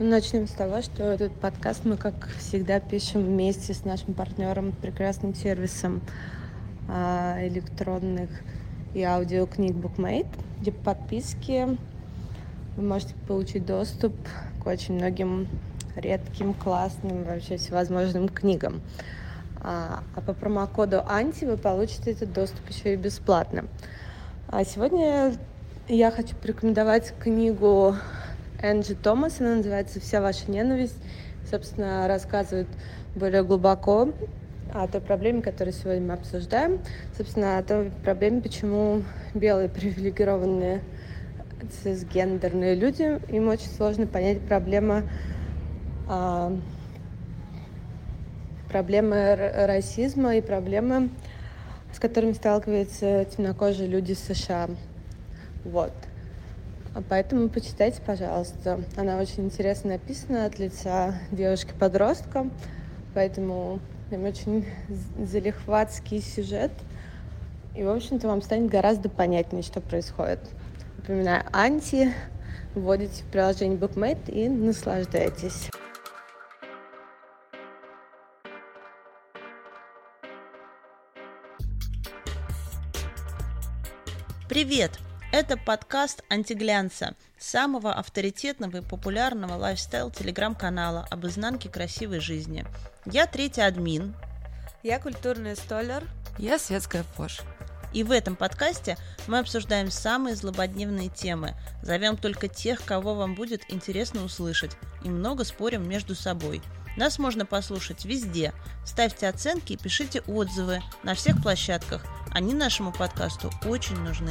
Начнем с того, что этот подкаст мы, как всегда, пишем вместе с нашим партнером, прекрасным сервисом а, электронных и аудиокниг BookMate, где по подписке вы можете получить доступ к очень многим редким, классным, вообще всевозможным книгам. А, а по промокоду Анти вы получите этот доступ еще и бесплатно. А сегодня я хочу порекомендовать книгу Энджи Томас, она называется «Вся ваша ненависть». Собственно, рассказывает более глубоко о той проблеме, которую сегодня мы обсуждаем. Собственно, о той проблеме, почему белые привилегированные цисгендерные люди, им очень сложно понять проблема а, проблемы расизма и проблемы, с которыми сталкиваются темнокожие люди США. Вот. А поэтому почитайте, пожалуйста. Она очень интересно написана от лица девушки-подростка, поэтому там очень залихватский сюжет. И, в общем-то, вам станет гораздо понятнее, что происходит. Напоминаю, анти, вводите в приложение BookMate и наслаждайтесь. Привет! Это подкаст «Антиглянца», самого авторитетного и популярного лайфстайл-телеграм-канала об изнанке красивой жизни. Я третий админ. Я культурный столер. Я светская пош. И в этом подкасте мы обсуждаем самые злободневные темы, зовем только тех, кого вам будет интересно услышать, и много спорим между собой. Нас можно послушать везде. Ставьте оценки и пишите отзывы на всех площадках. Они нашему подкасту очень нужны.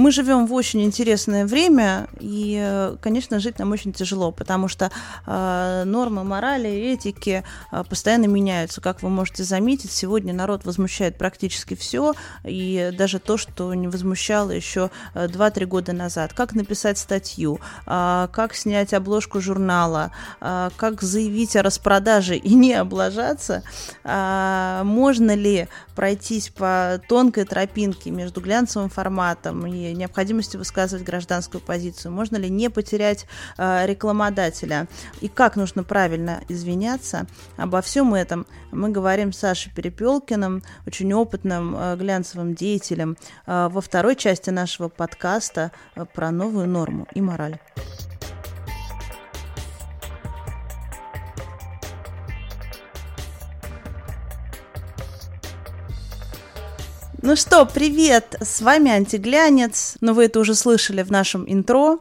Мы живем в очень интересное время, и, конечно, жить нам очень тяжело, потому что э, нормы морали этики э, постоянно меняются. Как вы можете заметить, сегодня народ возмущает практически все, и даже то, что не возмущало еще 2-3 года назад. Как написать статью, э, как снять обложку журнала, э, как заявить о распродаже и не облажаться, э, можно ли пройтись по тонкой тропинке между глянцевым форматом и необходимости высказывать гражданскую позицию? Можно ли не потерять э, рекламодателя? И как нужно правильно извиняться? Обо всем этом мы говорим с Сашей Перепелкиным, очень опытным э, глянцевым деятелем, э, во второй части нашего подкаста э, про новую норму и мораль. Ну что, привет! С вами Антиглянец. Ну, вы это уже слышали в нашем интро.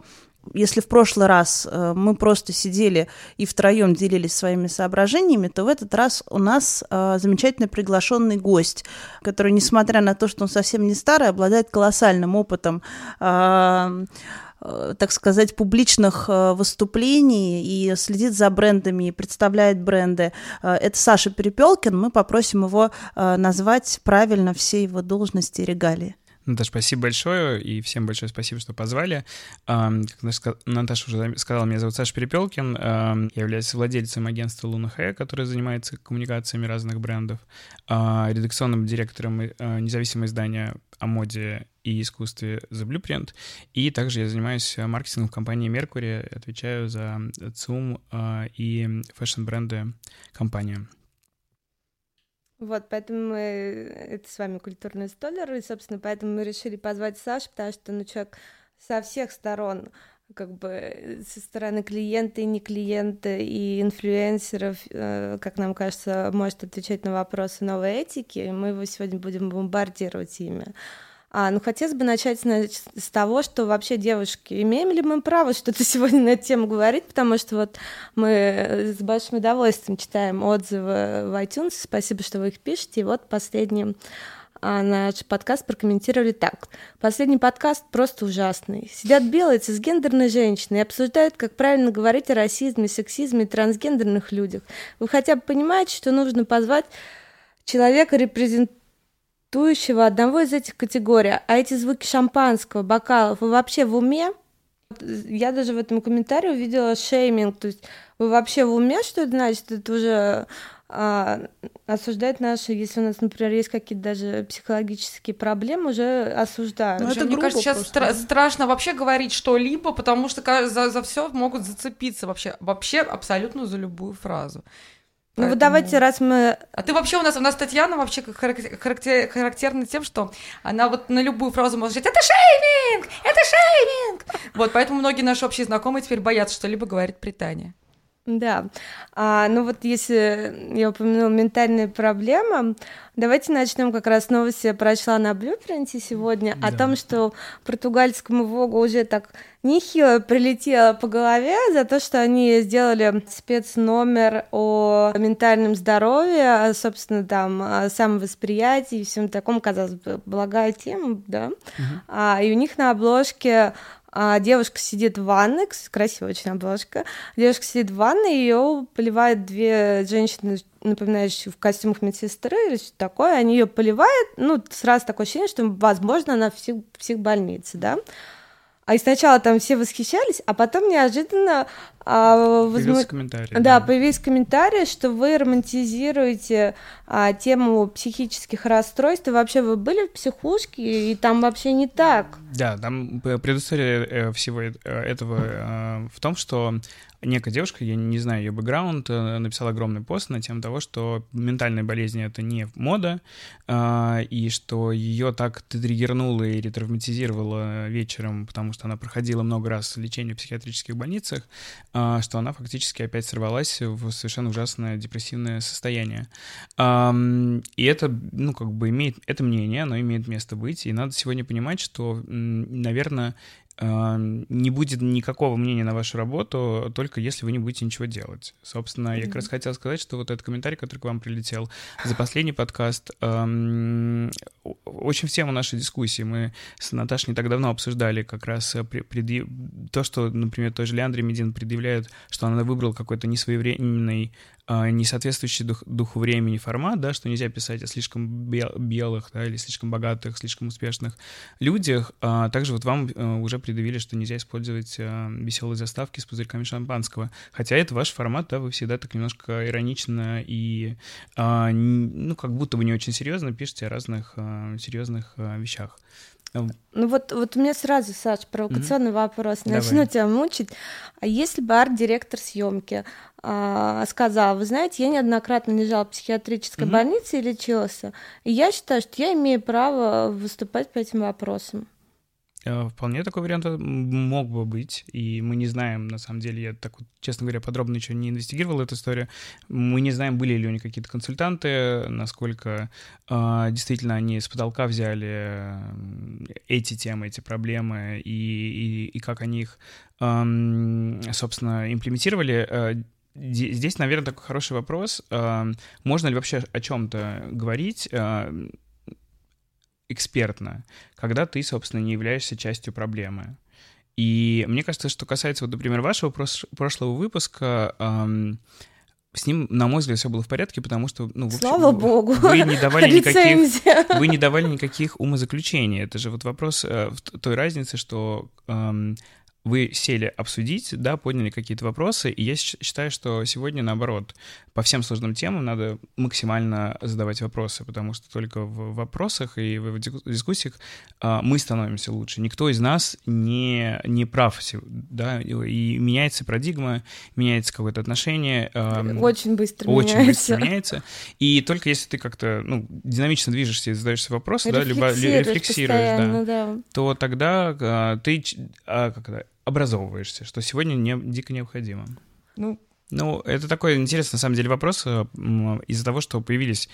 Если в прошлый раз э, мы просто сидели и втроем делились своими соображениями, то в этот раз у нас э, замечательный приглашенный гость, который, несмотря на то, что он совсем не старый, обладает колоссальным опытом так сказать, публичных э, выступлений и следит за брендами и представляет бренды. Э, это Саша Перепелкин. Мы попросим его назвать правильно все его должности и регалии. Наташа, спасибо большое, и всем большое спасибо, что позвали. Как Наташа уже сказала, меня зовут Саша Перепелкин, я являюсь владельцем агентства Луна Хэ, которое занимается коммуникациями разных брендов, редакционным директором независимого издания о моде и искусстве The Blueprint. И также я занимаюсь маркетингом в компании Mercury, отвечаю за ЦУМ и фэшн-бренды компании. Вот, поэтому мы, это с вами культурный столер, и, собственно, поэтому мы решили позвать Сашу, потому что, ну, человек со всех сторон, как бы со стороны клиента и не клиента, и инфлюенсеров, э, как нам кажется, может отвечать на вопросы новой этики, и мы его сегодня будем бомбардировать ими. А, ну, хотелось бы начать значит, с того, что вообще, девушки, имеем ли мы право что-то сегодня на эту тему говорить, потому что вот мы с большим удовольствием читаем отзывы в iTunes, спасибо, что вы их пишете, и вот последний а наш подкаст прокомментировали так. Последний подкаст просто ужасный. Сидят белые цисгендерные женщины и обсуждают, как правильно говорить о расизме, сексизме и трансгендерных людях. Вы хотя бы понимаете, что нужно позвать человека, репрезент существующего одного из этих категорий. А эти звуки шампанского, бокалов, вы вообще в уме? Я даже в этом комментарии увидела шейминг, то есть вы вообще в уме, что это значит? Это уже а, осуждать наши, если у нас, например, есть какие-то даже психологические проблемы, уже осуждают. Ну, это мне кажется, сейчас стра- страшно вообще говорить что-либо, потому что за, за все могут зацепиться вообще, вообще абсолютно за любую фразу. Ну вот давайте, раз мы... А ты вообще у нас, у нас Татьяна вообще характер, характерна тем, что она вот на любую фразу может сказать «Это шейминг! Это шейминг!» Вот, поэтому многие наши общие знакомые теперь боятся что-либо говорить при Тане. Да. А, ну вот если я упомянула ментальные проблемы, давайте начнем как раз новости я прочла на Блюпринте сегодня да. о том, что португальскому Вогу уже так нехило прилетело по голове за то, что они сделали спецномер о ментальном здоровье, собственно, там, о самовосприятии и всем таком, казалось бы, благая тема, да, угу. а, и у них на обложке а девушка сидит в ванной, красивая очень обложка. Девушка сидит в ванной, ее поливают две женщины, напоминающие в костюмах медсестры или что такое. Они ее поливают, ну, сразу такое ощущение, что, возможно, она в псих, психбольнице, да. А и сначала там все восхищались, а потом неожиданно а, возму... комментарий. Да, да, появились комментарии, что вы романтизируете а, тему психических расстройств, и вообще вы были в психушке, и там вообще не так. Да, там предыстория э, всего э, этого э, в том, что некая девушка, я не знаю ее бэкграунд, написала огромный пост на тему того, что ментальные болезни — это не мода, и что ее так триггернуло и ретравматизировало вечером, потому что она проходила много раз лечение в психиатрических больницах, а, что она фактически опять сорвалась в совершенно ужасное депрессивное состояние. И это, ну, как бы имеет, это мнение, оно имеет место быть, и надо сегодня понимать, что, наверное, не будет никакого мнения на вашу работу, только если вы не будете ничего делать. Собственно, mm-hmm. я как раз хотел сказать, что вот этот комментарий, который к вам прилетел за последний подкаст, эм, очень в тему нашей дискуссии. Мы с Наташей не так давно обсуждали как раз э, предъяв... то, что, например, той же Леандре Медин предъявляет, что она выбрала какой-то несвоевременный а, не соответствующий дух, духу времени формат, да, что нельзя писать о слишком бел, белых, да, или слишком богатых, слишком успешных людях. А также вот вам а, уже предъявили, что нельзя использовать а, веселые заставки с пузырьками шампанского. Хотя это ваш формат, да, вы всегда так немножко иронично и, а, ну, как будто бы не очень серьезно пишете о разных а, серьезных а, вещах. Ну вот, вот у меня сразу, Саш, провокационный mm-hmm. вопрос. Начну Давай. тебя мучить. А если бы арт-директор съемки а, сказал, вы знаете, я неоднократно лежал в психиатрической mm-hmm. больнице и лечился, и я считаю, что я имею право выступать по этим вопросам. Э, вполне такой вариант э, мог бы быть, и мы не знаем, на самом деле, я так честно говоря, подробно еще не инвестигировал эту историю, мы не знаем, были ли у них какие-то консультанты, насколько э, действительно они с потолка взяли э, эти темы, эти проблемы, и, и, и как они их, э, собственно, имплементировали. Здесь, наверное, такой хороший вопрос. Можно ли вообще о чем-то говорить? Экспертно, когда ты, собственно, не являешься частью проблемы. И мне кажется, что касается, вот, например, вашего прошлого выпуска, эм, с ним, на мой взгляд, все было в порядке, потому что, ну, в общем, Слава богу. Вы не давали никаких, вы не давали никаких умозаключений. Это же вот вопрос э, в той разнице, что эм, вы сели обсудить, да, подняли какие-то вопросы, и я считаю, что сегодня, наоборот, по всем сложным темам надо максимально задавать вопросы, потому что только в вопросах и в дискуссиях а, мы становимся лучше. Никто из нас не, не прав, да, и меняется парадигма, меняется какое-то отношение. Очень быстро очень меняется. быстро меняется. И только если ты как-то, ну, динамично движешься и задаешься вопросы, да, либо рефлексируешь, да, да, то тогда а, ты, а, как это, образовываешься, что сегодня не, дико необходимо. Ну, ну, это такой интересный, на самом деле, вопрос э, из-за того, что появились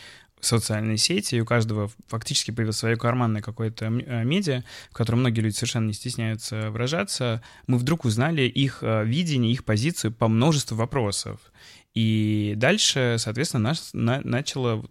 социальные сети, и у каждого фактически появилось свое карманное какое-то э, медиа, в котором многие люди совершенно не стесняются выражаться, мы вдруг узнали их э, видение, их позицию по множеству вопросов. И дальше, соответственно, нас на, начало,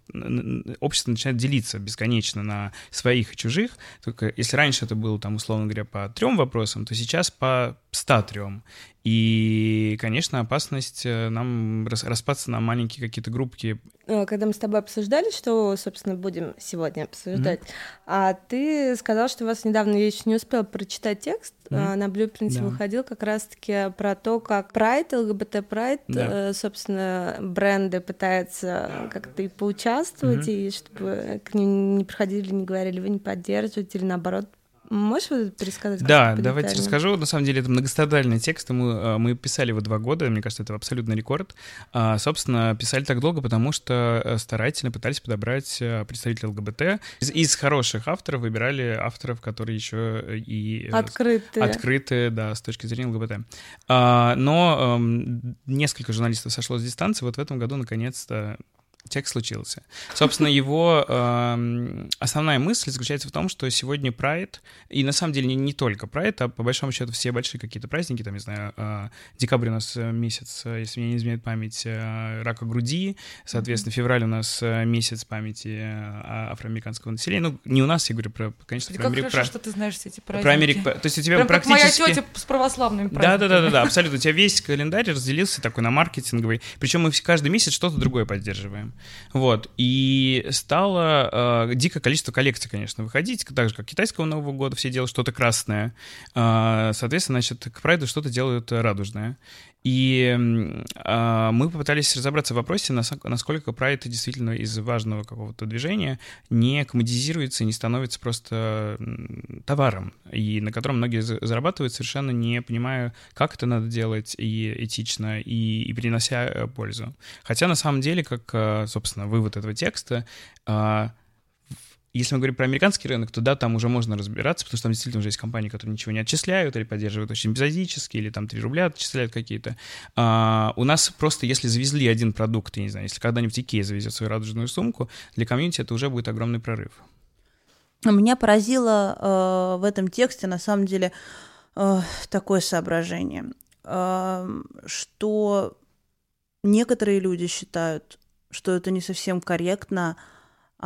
общество начинает делиться бесконечно на своих и чужих. Только если раньше это было, там, условно говоря, по трем вопросам, то сейчас по 103. И, конечно, опасность э, нам распаться на маленькие какие-то группки когда мы с тобой обсуждали, что, собственно, будем сегодня обсуждать, mm-hmm. а ты сказал, что у вас недавно, я еще не успела прочитать текст, mm-hmm. на Blueprint да. выходил как раз-таки про то, как Pride, ЛГБТ Pride, да. собственно, бренды пытаются как-то и поучаствовать, mm-hmm. и чтобы к ним не приходили, не говорили, вы не поддерживаете, или наоборот, Можешь вот пересказать? Да, давайте расскажу. На самом деле это многострадальный текст. Мы, э, мы писали его два года, мне кажется, это абсолютно рекорд. А, собственно, писали так долго, потому что э, старательно пытались подобрать э, представителей ЛГБТ. Из, из хороших авторов выбирали авторов, которые еще и... Открытые. Открытые, да, с точки зрения ЛГБТ. А, но э, несколько журналистов сошло с дистанции. Вот в этом году, наконец-то, текст случился. Собственно, его э, основная мысль заключается в том, что сегодня Pride, и на самом деле не, не только Pride, а по большому счету все большие какие-то праздники, там, не знаю, э, декабрь у нас э, месяц, э, если мне не изменяет память, э, рака груди, соответственно, февраль у нас э, месяц памяти афроамериканского населения. Ну, не у нас, я говорю про, конечно, про Америку. Про... что ты знаешь все эти праздники. Про Америку. То есть у тебя Прям практически... моя тетя с православными праздниками. Да-да-да, абсолютно. У тебя весь календарь разделился такой на маркетинговый, причем мы каждый месяц что-то другое поддерживаем. Вот. И стало э, дикое количество коллекций, конечно, выходить, так же, как китайского Нового года все делают что-то красное. Э, соответственно, значит, к прайду что-то делают радужное. И э, мы попытались разобраться в вопросе, насколько прайд действительно из важного какого-то движения не коммодизируется, не становится просто товаром, и на котором многие зарабатывают, совершенно не понимая, как это надо делать и этично, и, и принося э, пользу. Хотя на самом деле, как, э, собственно, вывод этого текста, э, если мы говорим про американский рынок, то да, там уже можно разбираться, потому что там действительно уже есть компании, которые ничего не отчисляют или поддерживают очень эпизодически, или там 3 рубля отчисляют какие-то. А, у нас просто, если завезли один продукт, я не знаю, если когда-нибудь Икея завезет свою радужную сумку, для комьюнити это уже будет огромный прорыв. Меня поразило э, в этом тексте, на самом деле, э, такое соображение, э, что некоторые люди считают, что это не совсем корректно,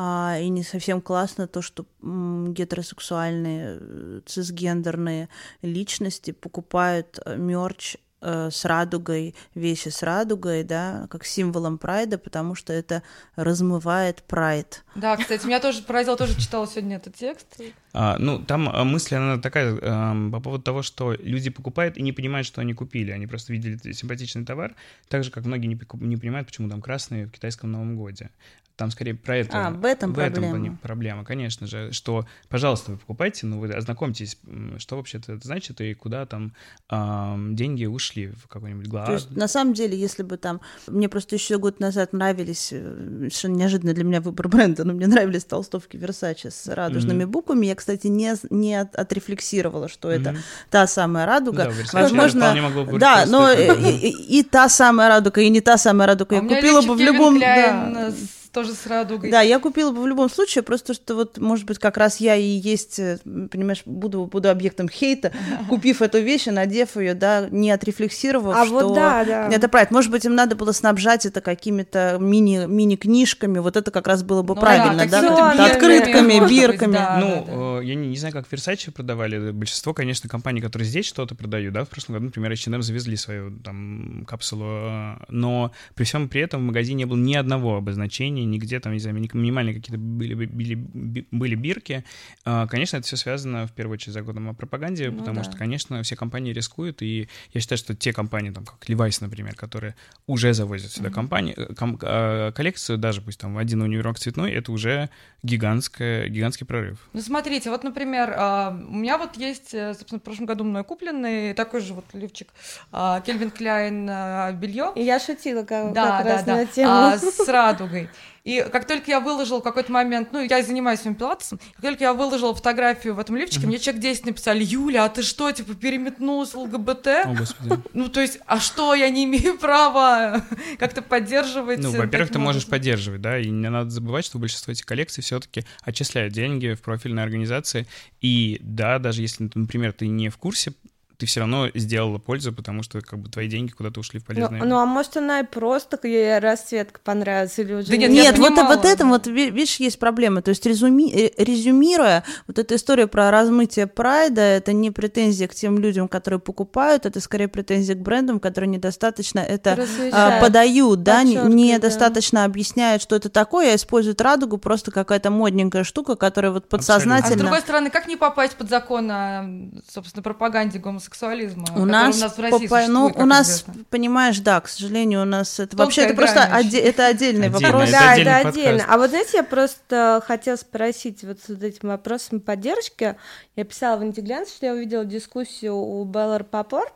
а, и не совсем классно то, что гетеросексуальные, э, цисгендерные личности покупают э, мерч э, с радугой, вещи с радугой, да, как символом прайда, потому что это размывает прайд. Да, кстати, меня тоже поразило, тоже читала сегодня этот текст. А, ну, там мысль, она такая а, по поводу того, что люди покупают и не понимают, что они купили. Они просто видели симпатичный товар, так же, как многие не, не понимают, почему там красный в китайском Новом Годе. Там скорее про это. А, в этом в проблема. этом проблема, конечно же, что, пожалуйста, вы покупайте, но вы ознакомьтесь, что вообще это значит и куда там э, деньги ушли в какой-нибудь глаз. То есть, на самом деле, если бы там... Мне просто еще год назад нравились, э, совершенно неожиданно для меня выбор бренда, но мне нравились толстовки Versace с радужными mm-hmm. буквами. Я, кстати, не, не от, отрефлексировала, что mm-hmm. это та самая радуга. Да, Возможно, могло бы да, но и, и, и та самая радуга, и не та самая радуга. А я купила бы в любом... Да, тоже с радугой. Да, я купила бы в любом случае, просто что вот, может быть, как раз я и есть, э, понимаешь, буду, буду объектом хейта, купив эту вещь и надев ее, да, не отрефлексировав, а что вот да, да. это правильно. Может быть, им надо было снабжать это какими-то мини, мини-книжками, вот это как раз было бы ну, правильно, да, да? да открытками, бирками. Да, ну, да, да. Э, я не, не знаю, как Versace продавали, большинство, конечно, компаний, которые здесь что-то продают, да, в прошлом году, например, H&M завезли свою там капсулу, э, но при всем при этом в магазине не было ни одного обозначения, нигде там, не знаю, минимальные какие-то были, были, были бирки. А, конечно, это все связано в первую очередь с законом о пропаганде, ну, потому да. что, конечно, все компании рискуют, и я считаю, что те компании, там, как Levi's, например, которые уже завозят сюда mm-hmm. компании, э, ком, а, коллекцию, даже пусть там один универмаг цветной, это уже гигантская, гигантский прорыв. Ну, смотрите, вот, например, а, у меня вот есть, э, собственно, в прошлом году мной купленный такой же вот лифчик Кельвин Кляйн белье. И я шутила как, да, как да, раз да. на тему. с радугой. И как только я выложила в какой-то момент, ну, я занимаюсь своим пилатесом, как только я выложила фотографию в этом лифчике, mm-hmm. мне человек 10 написали, Юля, а ты что, типа, переметнулась в ЛГБТ? О, Господи. Ну, то есть, а что, я не имею права как-то поддерживать? Ну, во-первых, ты можешь поддерживать, да, и не надо забывать, что большинство этих коллекций все-таки отчисляют деньги в профильные организации, и да, даже если, например, ты не в курсе ты все равно сделала пользу, потому что как бы твои деньги куда-то ушли в полезное. Ну, ну а может она и просто ей расцветка понравилась или уже... Да нет, Нет, вот, вот этом вот, ви- видишь, есть проблема. То есть резюми, э, резюмируя, вот эта история про размытие прайда, это не претензия к тем людям, которые покупают, это скорее претензия к брендам, которые недостаточно это а, подают, да, недостаточно объясняют, что это такое, а используют радугу просто какая-то модненькая штука, которая вот А подсознательно... с другой стороны, как не попасть под закон о, собственно, пропаганде гомосексуализма? У нас, у нас в России попа- ну, у нас, известно. понимаешь, да, к сожалению, у нас это Тонкая вообще это просто оде- это отдельный Отдельно, вопрос. это да, отдельный это подкаст. отдельно. А вот знаете, я просто хотела спросить вот с вот этим вопросом поддержки. Я писала в Интеглянс, что я увидела дискуссию у Беллар Папорт,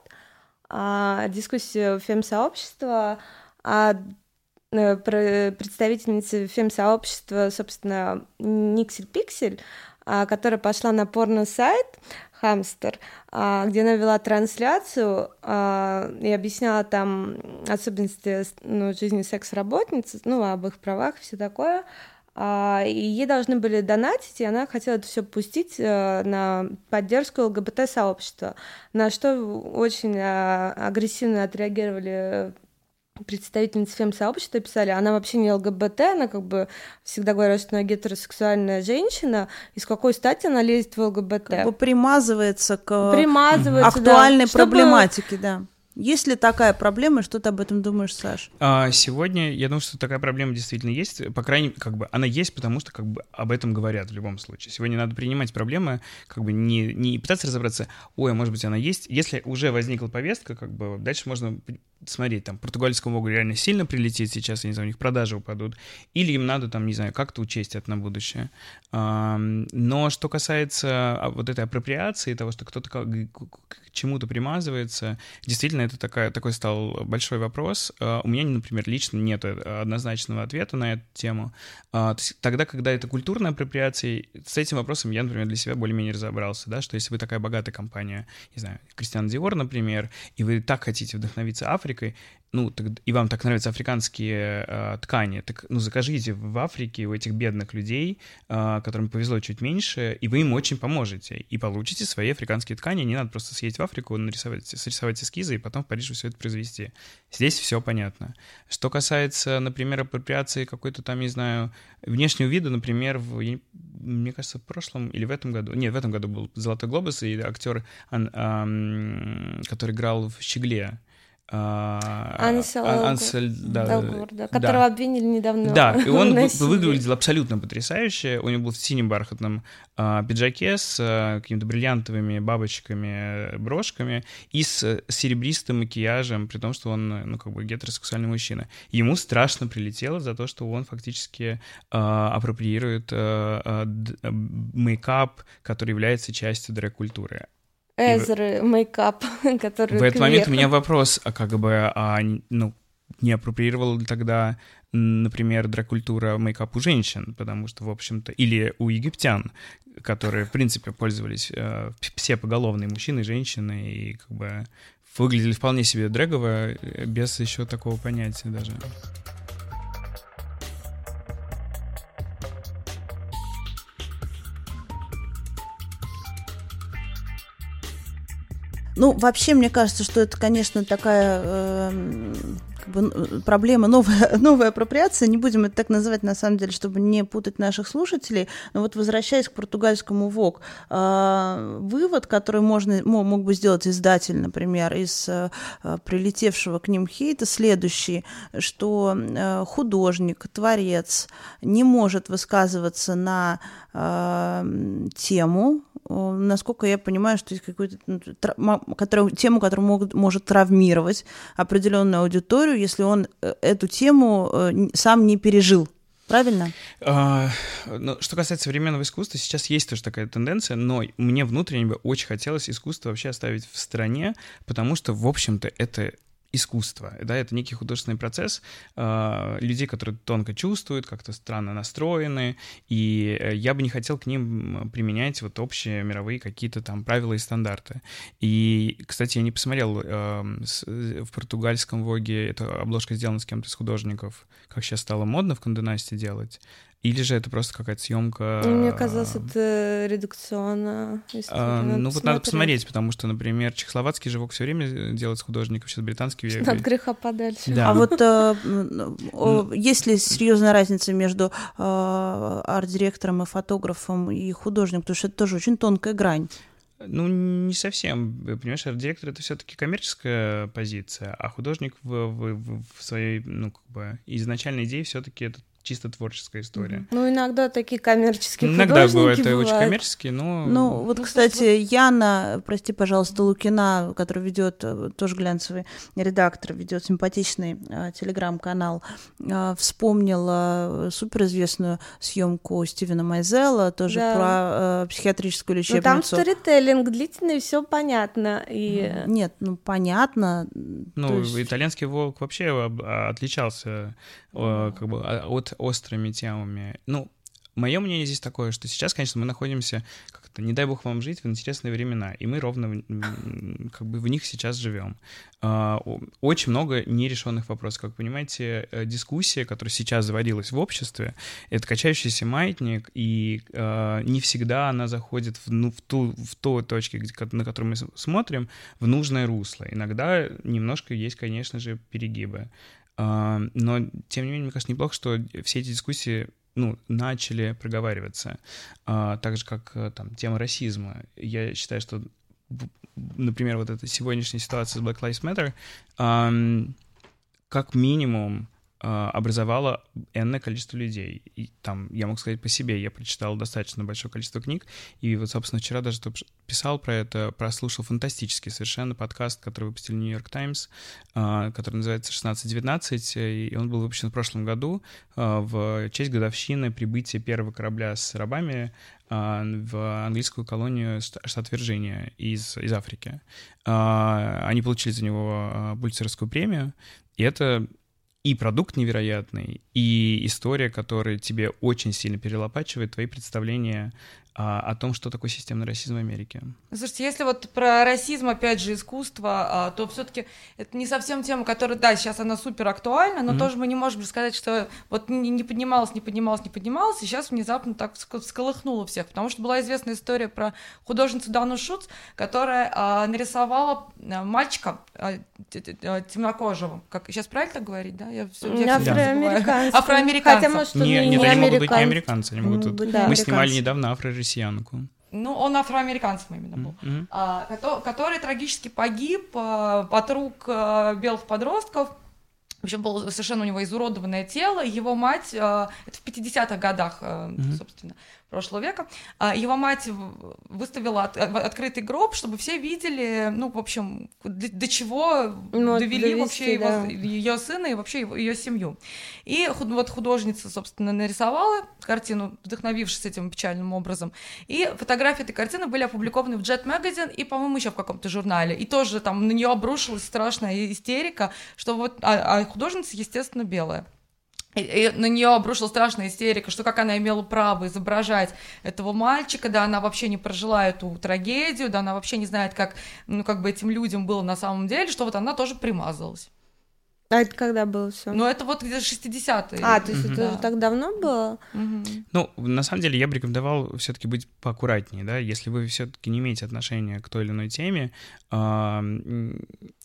а, дискуссию фем-сообщества, а э, про- представительницы фем-сообщества, собственно, Никсель Пиксель, а, которая пошла на порно-сайт Хамстер, а, где она вела трансляцию а, и объясняла там особенности ну, жизни секс-работниц, ну, об их правах, все такое. А, И ей должны были донатить, и она хотела это все пустить э, на поддержку ЛГБТ-сообщества, на что очень агрессивно отреагировали представительницы фем-сообщества писали, она вообще не ЛГБТ, она как бы всегда говорила, что она гетеросексуальная женщина, и с какой стати она лезет в ЛГБТ? Как бы примазывается к Примазывается, да, актуальной чтобы- проблематике, да. Есть ли такая проблема, что ты об этом думаешь, Саш? А, сегодня я думаю, что такая проблема действительно есть. По крайней мере, как бы она есть, потому что как бы об этом говорят в любом случае. Сегодня надо принимать проблемы, как бы не, не пытаться разобраться, ой, а может быть она есть. Если уже возникла повестка, как бы дальше можно смотреть, там, португальскому могу реально сильно прилететь сейчас, я не знаю, у них продажи упадут, или им надо, там, не знаю, как-то учесть это на будущее. Но что касается а, вот этой апроприации, того, что кто-то к чему-то примазывается, действительно, это такая, такой стал большой вопрос. А, У меня, например, лично нет э, однозначного ответа на эту тему. А, Тогда, когда это культурная апроприация, с этим вопросом я, например, для себя более-менее разобрался, да, что если вы такая богатая компания, не знаю, Кристиан Диор, например, и вы так хотите вдохновиться Африкой, ну, так- и вам так нравятся африканские э, ткани, так, ну, закажите в Африке у этих бедных людей, э, которым повезло чуть меньше, и вы им очень поможете, и получите свои африканские ткани, не надо просто съездить в Африку, нарисовать, срисовать эскизы, и потом в Париже все это произвести. Здесь все понятно. Что касается, например, апроприации какой-то там, не знаю, внешнего вида, например, в, мне кажется, в прошлом или в этом году, нет, в этом году был «Золотой глобус», и актер, ан- ам, который играл в «Щегле», Ансель Элгор. Ансель, да, Элгор, да, да. которого обвинили недавно. Да, и он выглядел абсолютно потрясающе. У него был в синем бархатном а, пиджаке с а, какими-то бриллиантовыми бабочками, э, брошками и с э, серебристым макияжем, при том, что он, э, ну, как бы гетеросексуальный мужчина. Ему страшно прилетело за то, что он фактически а, апроприирует а, а, а, мейкап, который является частью drag-культуры. Эзры, мейкап, который В этот момент у меня вопрос, а как бы, а, ну, не апроприировала ли тогда, например, drag-культура мейкап у женщин, потому что, в общем-то, или у египтян, которые, в принципе, пользовались э, все поголовные мужчины и женщины, и как бы выглядели вполне себе дрэгово, э, без еще такого понятия даже. Ну, вообще, мне кажется, что это, конечно, такая эм, как бы, н- проблема, новая, новая апроприация. Не будем это так называть, на самом деле, чтобы не путать наших слушателей. Но вот возвращаясь к португальскому ВОК, а, вывод, который можно, мо- мог бы сделать издатель, например, из э, э, прилетевшего к ним хейта, следующий, что э, художник, творец не может высказываться на э, тему, Э, насколько я понимаю, что есть какой-то ну, тему, которая могут, может травмировать определенную аудиторию, если он э, эту тему э, сам не пережил. Правильно? А, ну, что касается современного искусства, сейчас есть тоже такая тенденция, но мне внутренне бы очень хотелось искусство вообще оставить в стороне, потому что, в общем-то, это искусство, да, это некий художественный процесс а, людей, которые тонко чувствуют, как-то странно настроены, и э, я бы не хотел к ним применять вот общие мировые какие-то там правила и стандарты. И, кстати, я не посмотрел эм, с- в португальском воге, эта обложка сделана с кем-то из художников, как сейчас стало модно в Конденасте делать, Или же это просто какая-то съемка? Мне казалось, это редакционно. А, ну вот надо посмотреть, потому что, например, чехословацкий живок все время делает с художников, сейчас британский. От греха подальше. Да. А вот э, есть ли серьезная разница между э, арт-директором и фотографом и художником, потому что это тоже очень тонкая грань. Ну, не совсем. Понимаешь, арт-директор — это все таки коммерческая позиция, а художник в, в, в своей, ну, как бы, изначальной идее все таки это чисто творческая история. Ну, иногда такие коммерческие Иногда бывают, бывают. очень коммерческие, но... Ну, вот, ну, кстати, Яна, прости, пожалуйста, Лукина, которая ведет, э, тоже глянцевый редактор, ведет симпатичный э, телеграм-канал, э, вспомнила суперизвестную съемку Стивена Майзела, тоже да. про э, психиатрическую лечебницу. Ну, там сторителлинг длительный, все понятно. И... Нет, ну, понятно. Ну, есть... итальянский волк вообще отличался как бы а, острыми темами. Ну, мое мнение здесь такое, что сейчас, конечно, мы находимся, как-то, не дай бог вам жить, в интересные времена, и мы ровно как бы в них сейчас живем. А, очень много нерешенных вопросов. Как вы понимаете, э, дискуссия, которая сейчас заводилась в обществе, это качающийся маятник, и а, не всегда она заходит в, ну, в, ту, в ту точку, на которую мы смотрим, в нужное русло. Иногда немножко есть, конечно же, перегибы. А, но, тем не менее, мне кажется, неплохо, что все эти дискуссии ну, начали проговариваться. А, так же, как э, там тема расизма. Я считаю, что, например, вот эта сегодняшняя ситуация с Black Lives Matter, как минимум а, образовало энное количество людей. И там, я могу сказать по себе, я прочитал достаточно большое количество книг, и вот, собственно, вчера даже писал про это, прослушал фантастический совершенно подкаст, который выпустил Нью-Йорк Таймс, а, который называется «1619», и он был выпущен в прошлом году а, в честь годовщины прибытия первого корабля с рабами в английскую колонию штат Вирджиния из, из Африки. Они получили за него Пульцерскую премию, и это и продукт невероятный, и история, которая тебе очень сильно перелопачивает твои представления а, о том, что такое системный расизм в Америке. Слушайте, если вот про расизм, опять же, искусство, а, то все-таки это не совсем тема, которая, да, сейчас она супер актуальна, но mm-hmm. тоже мы не можем сказать, что вот не, не поднималась, не поднималась, не поднималась, и сейчас внезапно так всколыхнуло всех, потому что была известная история про художницу Дану Шуц, которая а, нарисовала а, мальчика а, темнокожего, как сейчас правильно так говорить, да? Я все, я афроамериканца. Афроамериканца. Хотя, может, не, не, не, они могут быть не американцы, они могут тут... Да. Мы снимали недавно афро россиянку. Ну, он афроамериканцем именно был, mm-hmm. а, который, который трагически погиб а, от рук а, белых подростков. В общем, было совершенно у него изуродованное тело. Его мать, а, это в 50-х годах, а, mm-hmm. собственно, прошлого века. А его мать выставила от, открытый гроб, чтобы все видели, ну, в общем, до, до чего ну, довели довести, вообще да. его, ее сына и вообще его, ее семью. И вот художница, собственно, нарисовала картину, вдохновившись этим печальным образом. И фотографии этой картины были опубликованы в Jet Magazine и, по-моему, еще в каком-то журнале. И тоже там на нее обрушилась страшная истерика, что вот, а, а художница, естественно, белая. И на нее обрушилась страшная истерика, что как она имела право изображать этого мальчика, да, она вообще не прожила эту трагедию, да, она вообще не знает, как, ну, как бы этим людям было на самом деле, что вот она тоже примазалась. А это когда было все? Ну, это вот где-то 60-е. А, то есть угу. это да. так давно было? Угу. Ну, на самом деле, я бы рекомендовал все-таки быть поаккуратнее, да, если вы все-таки не имеете отношения к той или иной теме, э,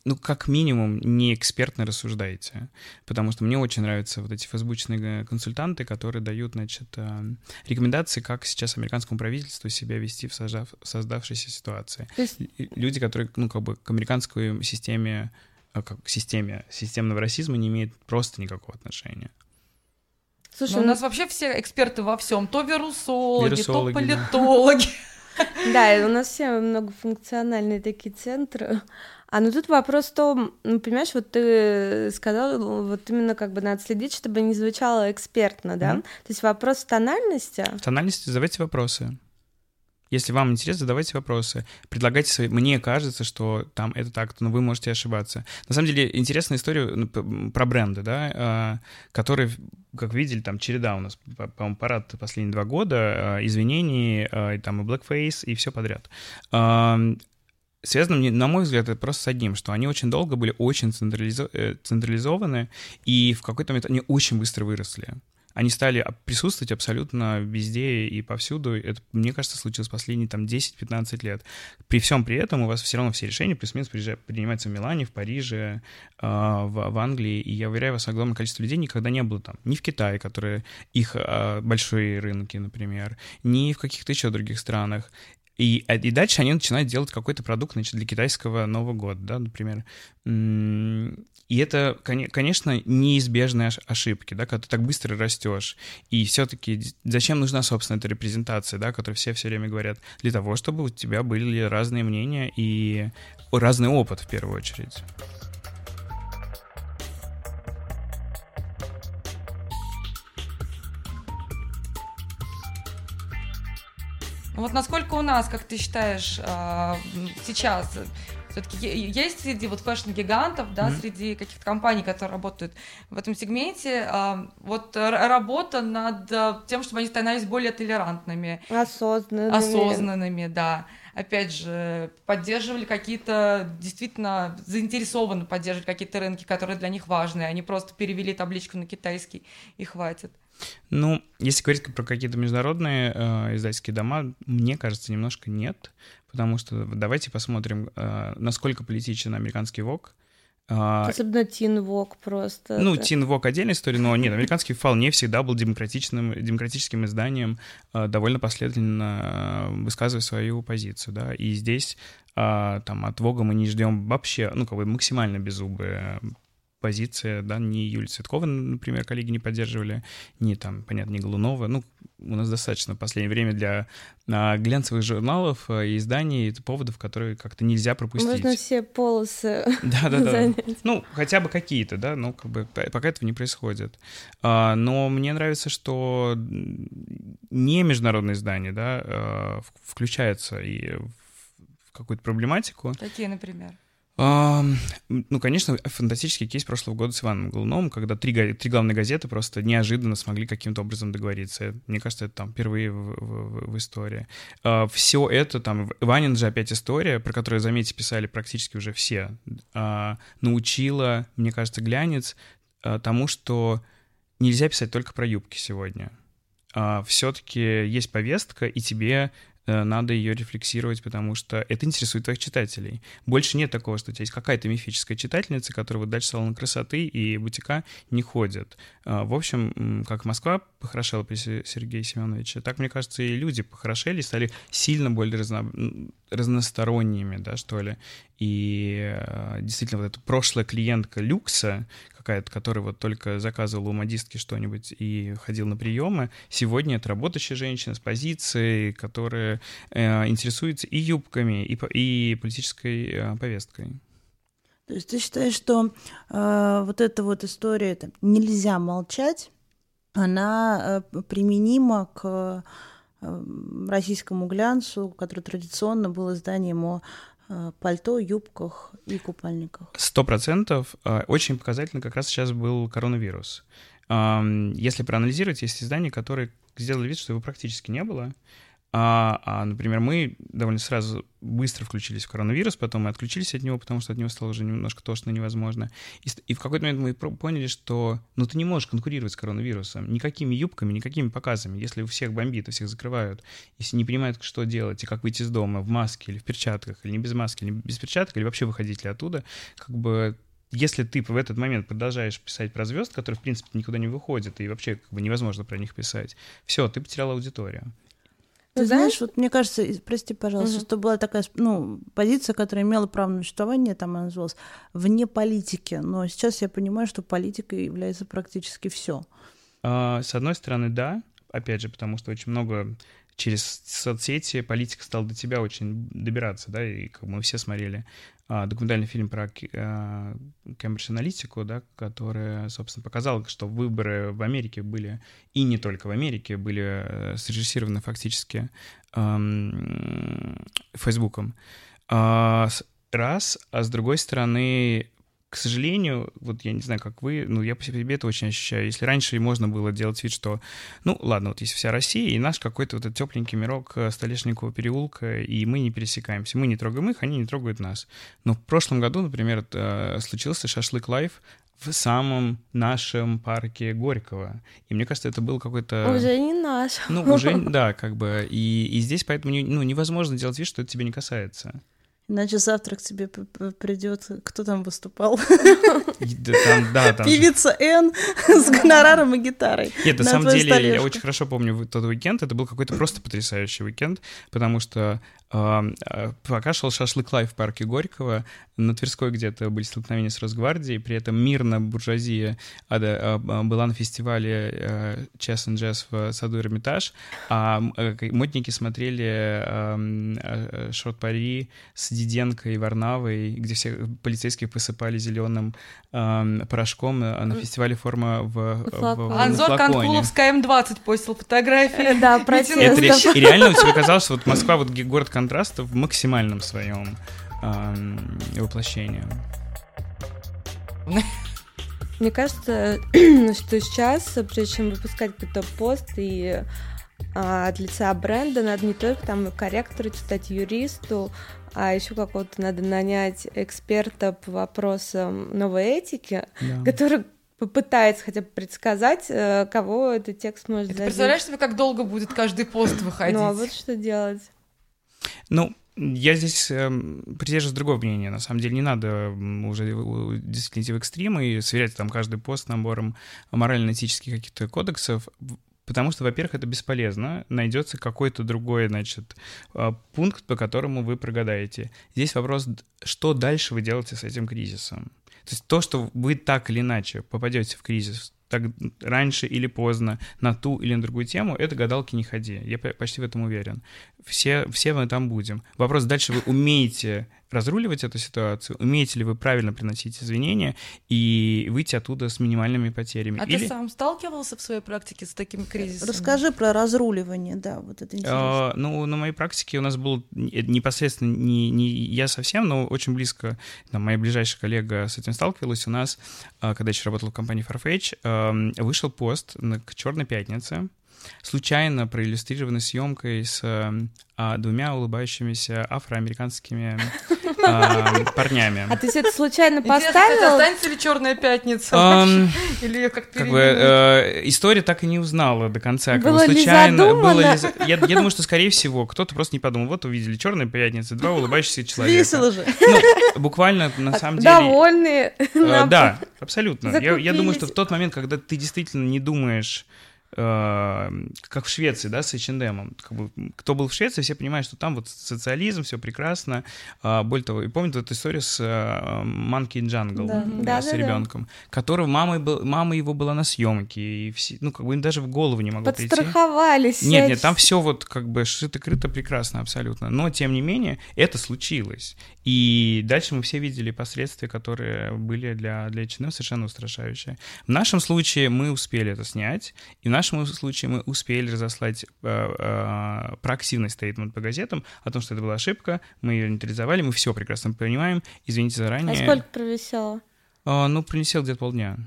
ну, как минимум, не экспертно рассуждаете, потому что мне очень нравятся вот эти фейсбучные консультанты, которые дают, значит, э, рекомендации, как сейчас американскому правительству себя вести в, сожав, в создавшейся ситуации. Есть... Люди, которые, ну, как бы к американской системе как к системе системного расизма не имеет просто никакого отношения. Слушай, Но у ну нас вообще все эксперты во всем, то вирусологи, вирусологи то политологи. Да, у нас все многофункциональные такие центры. А ну тут вопрос в том, ну, понимаешь, вот ты сказал, вот именно как бы надо следить, чтобы не звучало экспертно, да? Mm-hmm. То есть вопрос в тональности. В тональности задавайте вопросы. Если вам интересно, задавайте вопросы, предлагайте свои. Мне кажется, что там это так, но вы можете ошибаться. На самом деле, интересная история ну, про бренды, да, а, которые, как видели, там череда у нас, по-моему, парад последние два года, а, извинений, а, и там и blackface, и все подряд. Связано, на мой взгляд, это просто с одним, что они очень долго были очень централизо- э, централизованы, и в какой-то момент они очень быстро выросли они стали присутствовать абсолютно везде и повсюду. Это, мне кажется, случилось последние там 10-15 лет. При всем при этом у вас все равно все решения плюс-минус принимаются в Милане, в Париже, а, в, в Англии. И я уверяю вас, огромное количество людей никогда не было там. Ни в Китае, которые их а, большие рынки, например, ни в каких-то еще других странах. И, а, и дальше они начинают делать какой-то продукт значит, для китайского Нового года, да, например. И это, конечно, неизбежные ошибки, да, когда ты так быстро растешь. И все-таки зачем нужна, собственно, эта репрезентация, да, которую все все время говорят? Для того, чтобы у тебя были разные мнения и разный опыт в первую очередь. Вот насколько у нас, как ты считаешь, а, сейчас все-таки есть среди вот fashion-гигантов, да, mm-hmm. среди каких-то компаний, которые работают в этом сегменте, а, вот работа над а, тем, чтобы они становились более толерантными. Осознанными. Осознанными, да. Опять же, поддерживали какие-то, действительно заинтересованы поддерживать какие-то рынки, которые для них важны. Они просто перевели табличку на китайский и хватит. Ну, если говорить про какие-то международные э, издательские дома, мне кажется, немножко нет, потому что давайте посмотрим, э, насколько политичен американский ВОК. Э, Особенно Тин ВОК просто. Ну, Тин ВОК отдельная история, но нет, американский вполне всегда был демократичным, демократическим изданием, э, довольно последовательно э, высказывая свою позицию, да, и здесь э, там от ВОГа мы не ждем вообще, ну, как бы максимально беззубые позиция, да, ни Юлия Цветкова, например, коллеги не поддерживали, ни там, понятно, ни Голунова. Ну, у нас достаточно в последнее время для а, глянцевых журналов а, и изданий поводов, которые как-то нельзя пропустить. Можно все полосы да, да, да. Ну, хотя бы какие-то, да, но как бы пока этого не происходит. А, но мне нравится, что не международные издания, да, а, включаются и в какую-то проблематику. Какие, например? Ну, конечно, фантастический кейс прошлого года с Иваном Голуновым, когда три, три главные газеты просто неожиданно смогли каким-то образом договориться. Мне кажется, это там впервые в, в, в истории. А, все это там... Ванин же опять история, про которую, заметьте, писали практически уже все, а, научила, мне кажется, глянец а, тому, что нельзя писать только про юбки сегодня. Все-таки есть повестка, и тебе надо ее рефлексировать, потому что это интересует твоих читателей. Больше нет такого, что у тебя есть какая-то мифическая читательница, которая вот дальше салона красоты и бутика не ходит. А, в общем, как Москва похорошела при Сергее Семеновиче, так, мне кажется, и люди похорошели, стали сильно более разно... разносторонними, да, что ли. И э, действительно, вот эта прошлая клиентка люкса, какая-то, которая вот только заказывала у модистки что-нибудь и ходил на приемы, сегодня это работающая женщина с позицией, которая э, интересуется и юбками, и, и политической э, повесткой. То есть ты считаешь, что э, вот эта вот история там, «нельзя молчать», она э, применима к российскому глянцу, который традиционно был изданием о Э, пальто, юбках и купальниках. Сто процентов. Э, очень показательно как раз сейчас был коронавирус. Если проанализировать, есть издания, которые сделали вид, что его практически не было. А, а, например, мы довольно сразу быстро включились в коронавирус, потом мы отключились от него, потому что от него стало уже немножко тошно невозможно. И, и в какой-то момент мы поняли, что ну ты не можешь конкурировать с коронавирусом никакими юбками, никакими показами. Если у всех бомбит, у всех закрывают, если не понимают, что делать и как выйти из дома в маске или в перчатках, или не без маски, или без перчаток, или вообще выходить ли оттуда, как бы если ты в этот момент продолжаешь писать про звезд, которые, в принципе, никуда не выходят, и вообще как бы невозможно про них писать, все, ты потерял аудиторию. Ты знаешь, вот мне кажется, прости, пожалуйста, угу. что была такая ну, позиция, которая имела право на существование, там она называлась, вне политики. Но сейчас я понимаю, что политика является практически все. А, с одной стороны, да, опять же, потому что очень много через соцсети политика стала до тебя очень добираться, да, и как мы все смотрели а, документальный фильм про а, Кембридж Аналитику, да, который, собственно, показал, что выборы в Америке были, и не только в Америке, были э, срежиссированы фактически Фейсбуком. А, раз, а с другой стороны, к сожалению, вот я не знаю, как вы, но я по себе это очень ощущаю. Если раньше можно было делать вид, что, ну, ладно, вот есть вся Россия и наш какой-то вот этот тепленький мирок э, Столешникового переулка, и мы не пересекаемся. Мы не трогаем их, они не трогают нас. Но в прошлом году, например, э, случился Шашлык Live в самом нашем парке Горького. И мне кажется, это был какой-то... Уже не наш. Ну, уже, да, как бы. И, и здесь поэтому не, ну, невозможно делать вид, что это тебя не касается. Иначе завтра к тебе придет, кто там выступал? Да, там, да, там Певица Н с гонораром и гитарой. Нет, на, на самом деле, столешку. я очень хорошо помню тот уикенд. Это был какой-то просто потрясающий уикенд, потому что э, пока шел Шашлык Live в парке Горького, на Тверской где-то были столкновения с Росгвардией, при этом мирно буржуазия а, а, была на фестивале э, Chess and Jazz в саду Эрмитаж, а э, модники смотрели э, шорт-пари с Диденко и Варнавой, где все полицейских посыпали зеленым порошком на фестивале форма в, в, Анзор Канкуловская М20 постил фотографии. Да, протест. И реально тебе казалось, что вот Москва, вот город контрастов в максимальном своем воплощением. Мне кажется, что сейчас, прежде чем выпускать какой-то пост и а, от лица бренда, надо не только там корректору читать, юристу, а еще какого-то надо нанять эксперта по вопросам новой этики, да. который попытается хотя бы предсказать, э, кого этот текст может задеть. Представляешь себе, как долго будет каждый пост выходить? Ну, а вот что делать? Ну, я здесь э, придерживаюсь другого мнения. На самом деле не надо уже действительно идти в экстрим и сверять там каждый пост набором морально-этических каких-то кодексов, потому что, во-первых, это бесполезно. Найдется какой-то другой, значит, а, пункт, по которому вы прогадаете. Здесь вопрос, что дальше вы делаете с этим кризисом. То есть то, что вы так или иначе попадете в кризис, так раньше или поздно на ту или на другую тему, это гадалки не ходи. Я почти в этом уверен. Все, все мы там будем. Вопрос дальше, вы умеете разруливать эту ситуацию, умеете ли вы правильно приносить извинения и выйти оттуда с минимальными потерями. А Или... ты сам сталкивался в своей практике с таким кризисом? Расскажи про разруливание, да, вот это интересно. А, ну, на моей практике у нас был непосредственно не, не я совсем, но очень близко, там, моя ближайшая коллега с этим сталкивалась. У нас, а, когда еще работал в компании Farfetch, вышел пост к Черной пятнице, случайно проиллюстрированной съемкой с а, двумя улыбающимися афроамериканскими а, парнями. А ты все это случайно поставил? Останется ли Черная пятница? Или как как бы э, история так и не узнала до конца. Было случайно было ли я, я думаю, что скорее всего кто-то просто не подумал. Вот увидели Черная пятница, два улыбающихся человека. Весело же. Ну, буквально на самом деле. Довольные. Э, да, абсолютно. Я, я думаю, что в тот момент, когда ты действительно не думаешь как в Швеции, да, с H&M. Как бы, кто был в Швеции, все понимают, что там вот социализм, все прекрасно. А, более того, и помнят эту историю с uh, Monkey Jungle, да. Да, с да, ребенком, да. которого мама, был, мама его была на съемке, и все, ну, как бы им даже в голову не могло прийти. Подстраховались. Нет, нет, там все вот как бы шито-крыто прекрасно абсолютно. Но, тем не менее, это случилось. И дальше мы все видели последствия, которые были для, для H&M совершенно устрашающие. В нашем случае мы успели это снять, и в нашем случае мы успели разослать э, э, проактивный стейтмент по газетам о том, что это была ошибка, мы ее нейтрализовали, мы все прекрасно понимаем, извините заранее. А сколько провисело? Э, ну, принесел где-то полдня.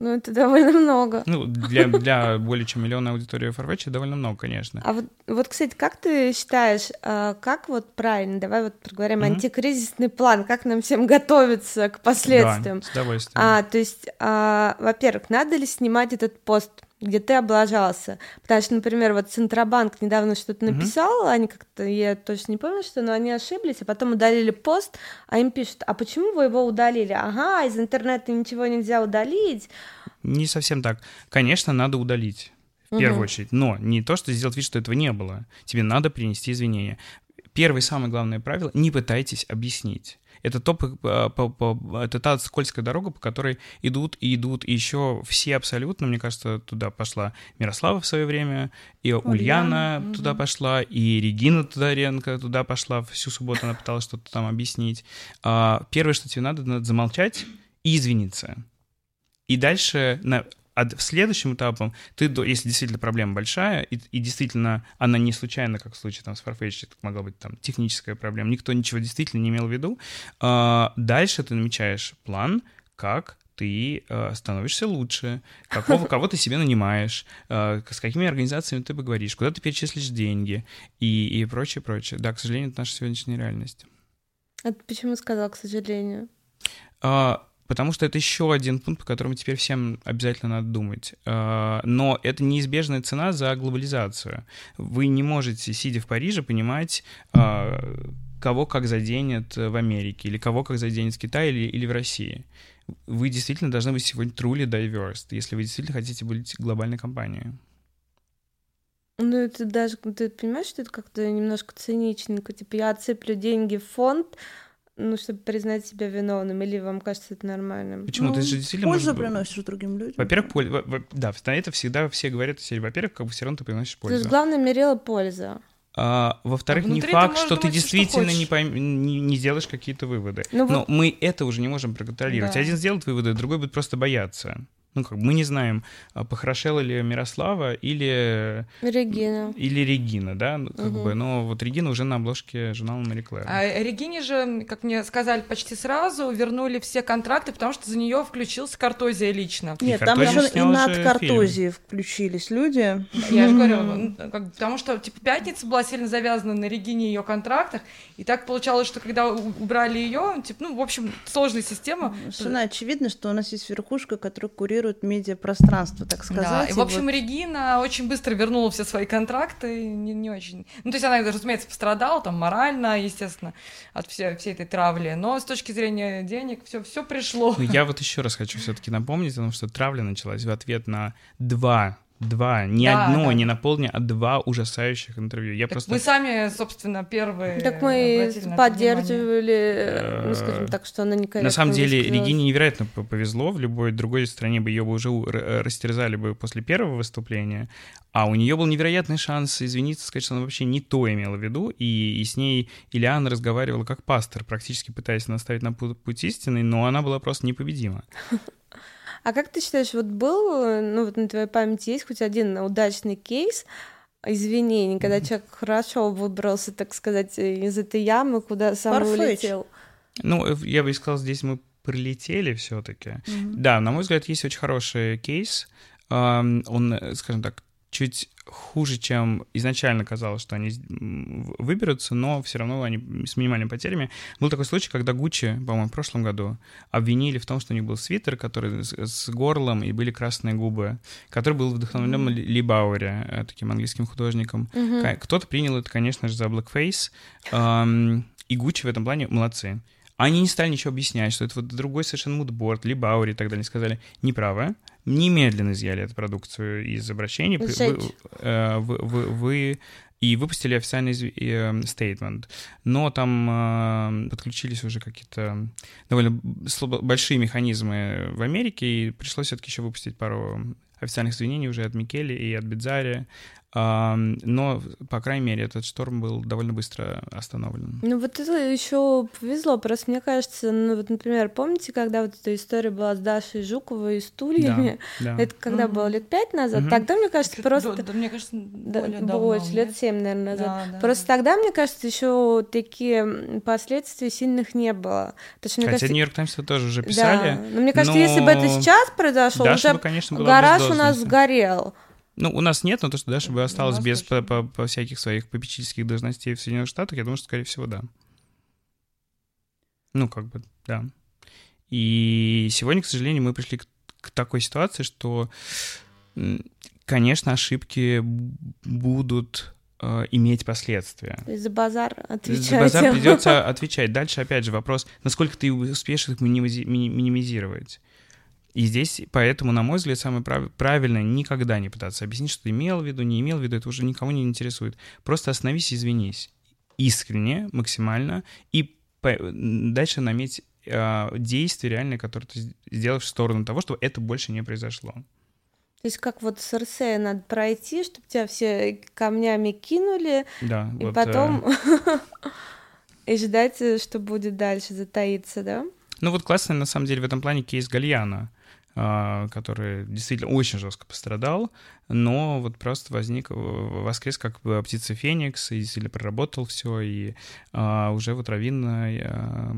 Ну, это довольно много. Ну, для, для более чем миллиона аудитории Farfetch довольно много, конечно. А вот, вот, кстати, как ты считаешь, а, как вот правильно, давай вот проговорим mm-hmm. антикризисный план, как нам всем готовиться к последствиям? Да, с удовольствием. А, то есть, а, во-первых, надо ли снимать этот пост где ты облажался. Потому что, например, вот Центробанк недавно что-то написал, угу. они как-то, я точно не помню, что, но они ошиблись, а потом удалили пост, а им пишут, а почему вы его удалили? Ага, из интернета ничего нельзя удалить. Не совсем так. Конечно, надо удалить в первую угу. очередь, но не то, что сделать вид, что этого не было. Тебе надо принести извинения. Первое самое главное правило — не пытайтесь объяснить. Это топ, по, по, это та скользкая дорога, по которой идут и идут, и еще все абсолютно, мне кажется, туда пошла Мирослава в свое время, и Ульяна, Ульяна угу. туда пошла, и Регина Тодоренко туда пошла, всю субботу она пыталась что-то там объяснить. А, первое, что тебе надо, надо замолчать и извиниться. И дальше на а следующим этапом ты, если действительно проблема большая, и, и действительно она не случайно, как в случае там, с Farfetch, это могла быть там техническая проблема, никто ничего действительно не имел в виду, э, дальше ты намечаешь план, как ты э, становишься лучше, какого, кого ты себе нанимаешь, э, с какими организациями ты поговоришь, куда ты перечислишь деньги и, и прочее, прочее. Да, к сожалению, это наша сегодняшняя реальность. А ты почему сказал, к сожалению? Э, Потому что это еще один пункт, по которому теперь всем обязательно надо думать. А, но это неизбежная цена за глобализацию. Вы не можете, сидя в Париже, понимать, а, кого как заденет в Америке, или кого как заденет в Китае или, или в России. Вы действительно должны быть сегодня truly diverse, если вы действительно хотите быть глобальной компанией. Ну, это даже, ты понимаешь, что это как-то немножко циничненько. Типа, я отсыплю деньги в фонд, ну, чтобы признать себя виновным, или вам кажется это нормальным? Почему? Ну, ты же действительно Пользу можешь- приносишь другим людям. Во-первых, поль- да, на это всегда все говорят, все, во-первых, как бы все равно ты приносишь То есть пользу. главное мерило польза. А, во-вторых, А не ты факт, что ты думать, что действительно не, хочешь. пойм- не, не сделаешь какие-то выводы. Ну Но вот- мы это уже не можем проконтролировать. Да. Один сделает выводы, другой будет просто бояться. Ну, как мы не знаем, а, похорошела ли Мирослава или, Регина. или Регина, да, ну, как Мгм. бы, но вот Регина уже на обложке журнала Мари Клэр. А Регине же, как мне сказали почти сразу, вернули все контракты, потому что за нее включился Картозия лично. Нет, И там еще и над Картозией включились люди. Я же говорю, ну, как- потому что типа пятница была сильно завязана на Регине и ее контрактах, и так получалось, что когда убрали ее, типа, ну, в общем, сложная система. Совершенно очевидно, что у нас есть верхушка, которая курирует медиапространство, так сказать. Да, и, в общем, вот- Регина очень быстро вернула все свои контракты, не, не очень... Ну, то есть она, разумеется, пострадала там морально, естественно, от всей, всей этой травли, но с точки зрения денег все, все пришло. Ну, я вот еще раз хочу все-таки напомнить, потому что травля началась в ответ на два, два, не Да, одно, да. не на полдня, а два ужасающих интервью. Я Так просто... Мы сами, собственно, первые Так мы поддерживали, ну, скажем так, что она некорректно На самом деле. Регине невероятно повезло. В любой другой стране бы ее бы уже э, растерзали бы после первого выступления. А у нее был невероятный шанс извиниться, сказать, что она вообще не то имела в виду. И, и с ней Ильяна разговаривала как пастор, практически пытаясь наставить на пу- путь истинный, но она была просто непобедима. А как ты считаешь, вот был, э, ну вот на твоей памяти есть хоть один удачный кейс извинений, когда человек хорошо выбрался, так сказать, из этой ямы, куда сам Farfetch. улетел? Ну, э, я бы сказал, здесь мы прилетели все-таки. Мгм. Да, на мой взгляд, есть очень хороший кейс. Он, э, скажем так, чуть хуже, чем изначально казалось, что они выберутся, но все равно они с минимальными потерями. Был такой случай, когда Гуччи, по-моему, в прошлом году обвинили в том, что у них был свитер, который с, горлом и были красные губы, который был вдохновлен Ли Бауэре, э, таким английским художником. Ка- Кто-то принял это, конечно же, за blackface, и Гуччи в этом плане молодцы. Они не стали ничего объяснять, что это вот другой совершенно мудборд, либо Аури и так далее. Сказали, неправы. Немедленно изъяли эту продукцию из обращений. Вы, э, вы- вы- вы- и выпустили официальный стейтмент. Но там э, подключились уже какие-то довольно большие механизмы в Америке, и пришлось все-таки еще выпустить пару официальных извинений уже от Микеле и от Бидзари. Ам, но, по крайней мере, этот шторм был довольно быстро остановлен. Ну вот это еще повезло, просто мне кажется, ну вот, например, помните, когда вот эта история была с Дашей Жуковой и стульями? Да. Это когда Мгм. было лет пять назад? Мгм. Тогда, мне кажется, Да, просто... да, мне кажется, Да, более давно, больше, лет семь, наверное, назад. Да, да, Просто тогда, мне кажется, еще такие м, последствий сильных не было. Потому что, мне Хотя кажется, Нью-Йорк Таймс тоже уже да. писали. Но мне кажется, если бы это но сейчас произошло, Даша уже бы, конечно, была гараж у нас сгорел. Ну, у нас нет, но то, что Даша бы осталась без по, по- по всяких своих попечительских должностей в Соединенных Штатах, я думаю, что, скорее всего, да. Ну, как бы, да. И сегодня, к сожалению, мы пришли к, к такой ситуации, что, конечно, ошибки будут э, иметь последствия. То есть за базар За отвечаете. базар придется отвечать. Дальше, опять же, вопрос, насколько ты успеешь их минимизи- мини- минимизировать. И здесь, поэтому, на мой взгляд, самое прав- правильное никогда не пытаться объяснить, что ты имел в виду, не имел в виду, это уже никого не интересует. Просто остановись и извинись. Искренне, максимально, и по- дальше наметь э, действия реальные, которые ты сделаешь в сторону того, чтобы это больше не произошло. То есть как вот с Арсея надо пройти, чтобы тебя все камнями кинули, Да, и вот, э, потом и ждать, э, что будет дальше, затаиться, да? Ну вот классный на самом деле в этом плане кейс Гальяна, который действительно очень жестко пострадал, но вот просто возник, воскрес как бы птица Феникс, и действительно проработал все, и а, уже вот Равин а,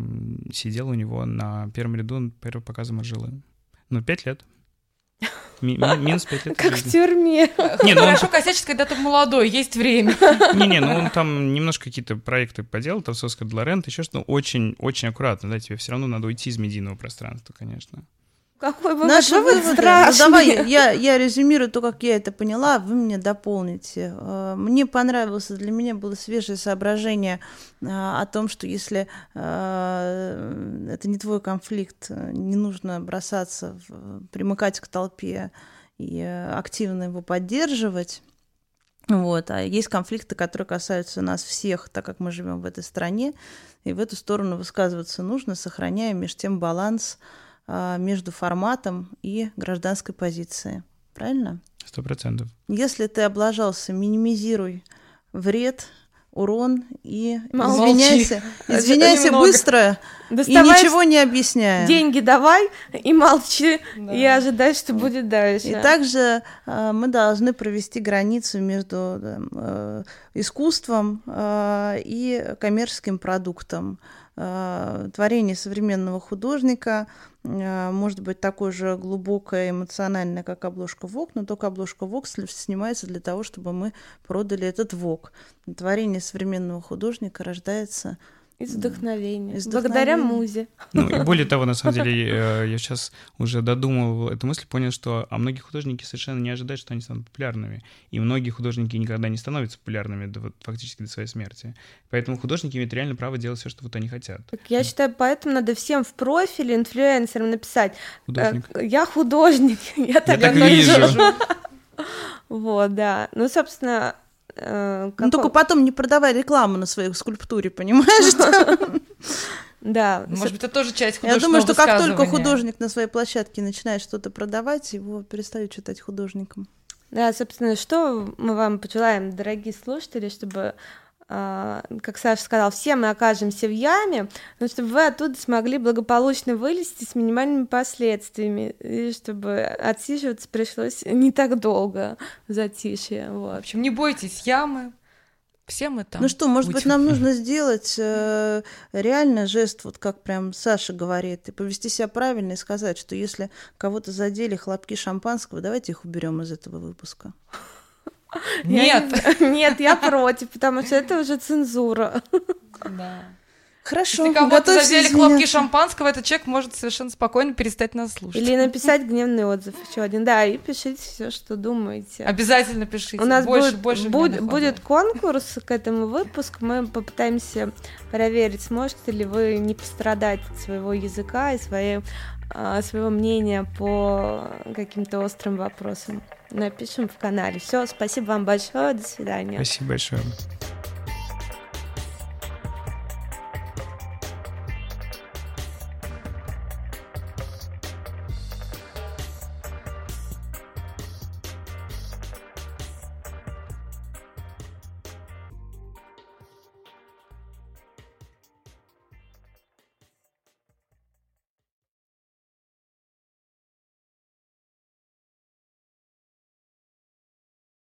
сидел у него на первом ряду первого показа Маржилы. Ну, пять лет. Ми- ми- Минус 5 лет Как в тюрьме. Не, ну он Хорошо косячить, когда ты молодой, есть время. Не-не, ну он там немножко какие-то проекты поделал, там с Оскар Лорент, еще что, но очень-очень аккуратно, да, тебе все равно надо уйти из медийного пространства, конечно. Какой вывод? Наши Вывод выводы. Ну, страшный. давай, я, я резюмирую то, как я это поняла, вы мне дополните. Э, Мне понравился, для меня было свежее соображение э, о том, что если э, это не твой конфликт, э, не нужно бросаться, примыкать к толпе и э, активно его поддерживать. Вот. А есть конфликты, которые касаются нас всех, так как мы живем в этой стране, и в эту сторону высказываться нужно, сохраняя между тем баланс а, между форматом и гражданской позицией. Правильно? Сто процентов. Если ты облажался, минимизируй вред, урон и Молчи. извиняйся, извиняйся немного. быстро и Доставай ничего не объясняя. деньги давай и молчи, Да. и ожидай, что будет дальше. И также э, мы должны провести границу между э, искусством э, и коммерческим продуктом. Э, творение современного художника э, может быть такой же глубокое, эмоциональное, как обложка ВОК, но только обложка ВОК снимается для того, чтобы мы продали этот ВОК. Творение современного художника рождается Из вдохновения. Из Благодаря музе. Ну, и более того, на самом деле, э, я сейчас уже додумывал эту мысль, понял, что а многие художники совершенно не ожидают, что они станут популярными. И многие художники никогда не становятся популярными до, вот, фактически до своей смерти. Поэтому художники имеют реально право делать все, что вот они хотят. Так я считаю, поэтому надо всем в профиле инфлюенсерам написать. Художник. э, Я художник, я так, так и вижу. Вот, да. Ну, собственно, э, Ну, какой- только потом не продавай рекламу на своей скульптуре, понимаешь? да. Может быть, это тоже часть Я думаю, что как только художник на своей площадке начинает что-то продавать, его перестают считать художником. Да, собственно, что мы вам пожелаем, дорогие слушатели, чтобы, как Саша сказал, все мы окажемся в яме, но чтобы вы оттуда смогли благополучно вылезти с минимальными последствиями, и чтобы отсиживаться пришлось не так долго в затишье. В общем, не бойтесь ямы. Все мы там. ну что, может быть, нам нужно сделать э, реально жест, вот как прям Саша говорит, и повести себя правильно и сказать, что если кого-то задели хлопки шампанского, давайте их уберем из этого выпуска. Нет. Нет, я против, потому что это уже цензура. Да. Хорошо, Если кого-то задели хлопки шампанского, этот человек может совершенно спокойно перестать нас слушать. Или написать гневный отзыв еще один. Да, и пишите все, что думаете. Обязательно пишите. У нас больше, будет, больше будет отзывов. конкурс к этому выпуску. Мы попытаемся проверить, сможете ли вы не пострадать от своего языка и своей, а, своего мнения по каким-то острым вопросам. Напишем в канале. Все, спасибо вам большое, до свидания. Спасибо большое.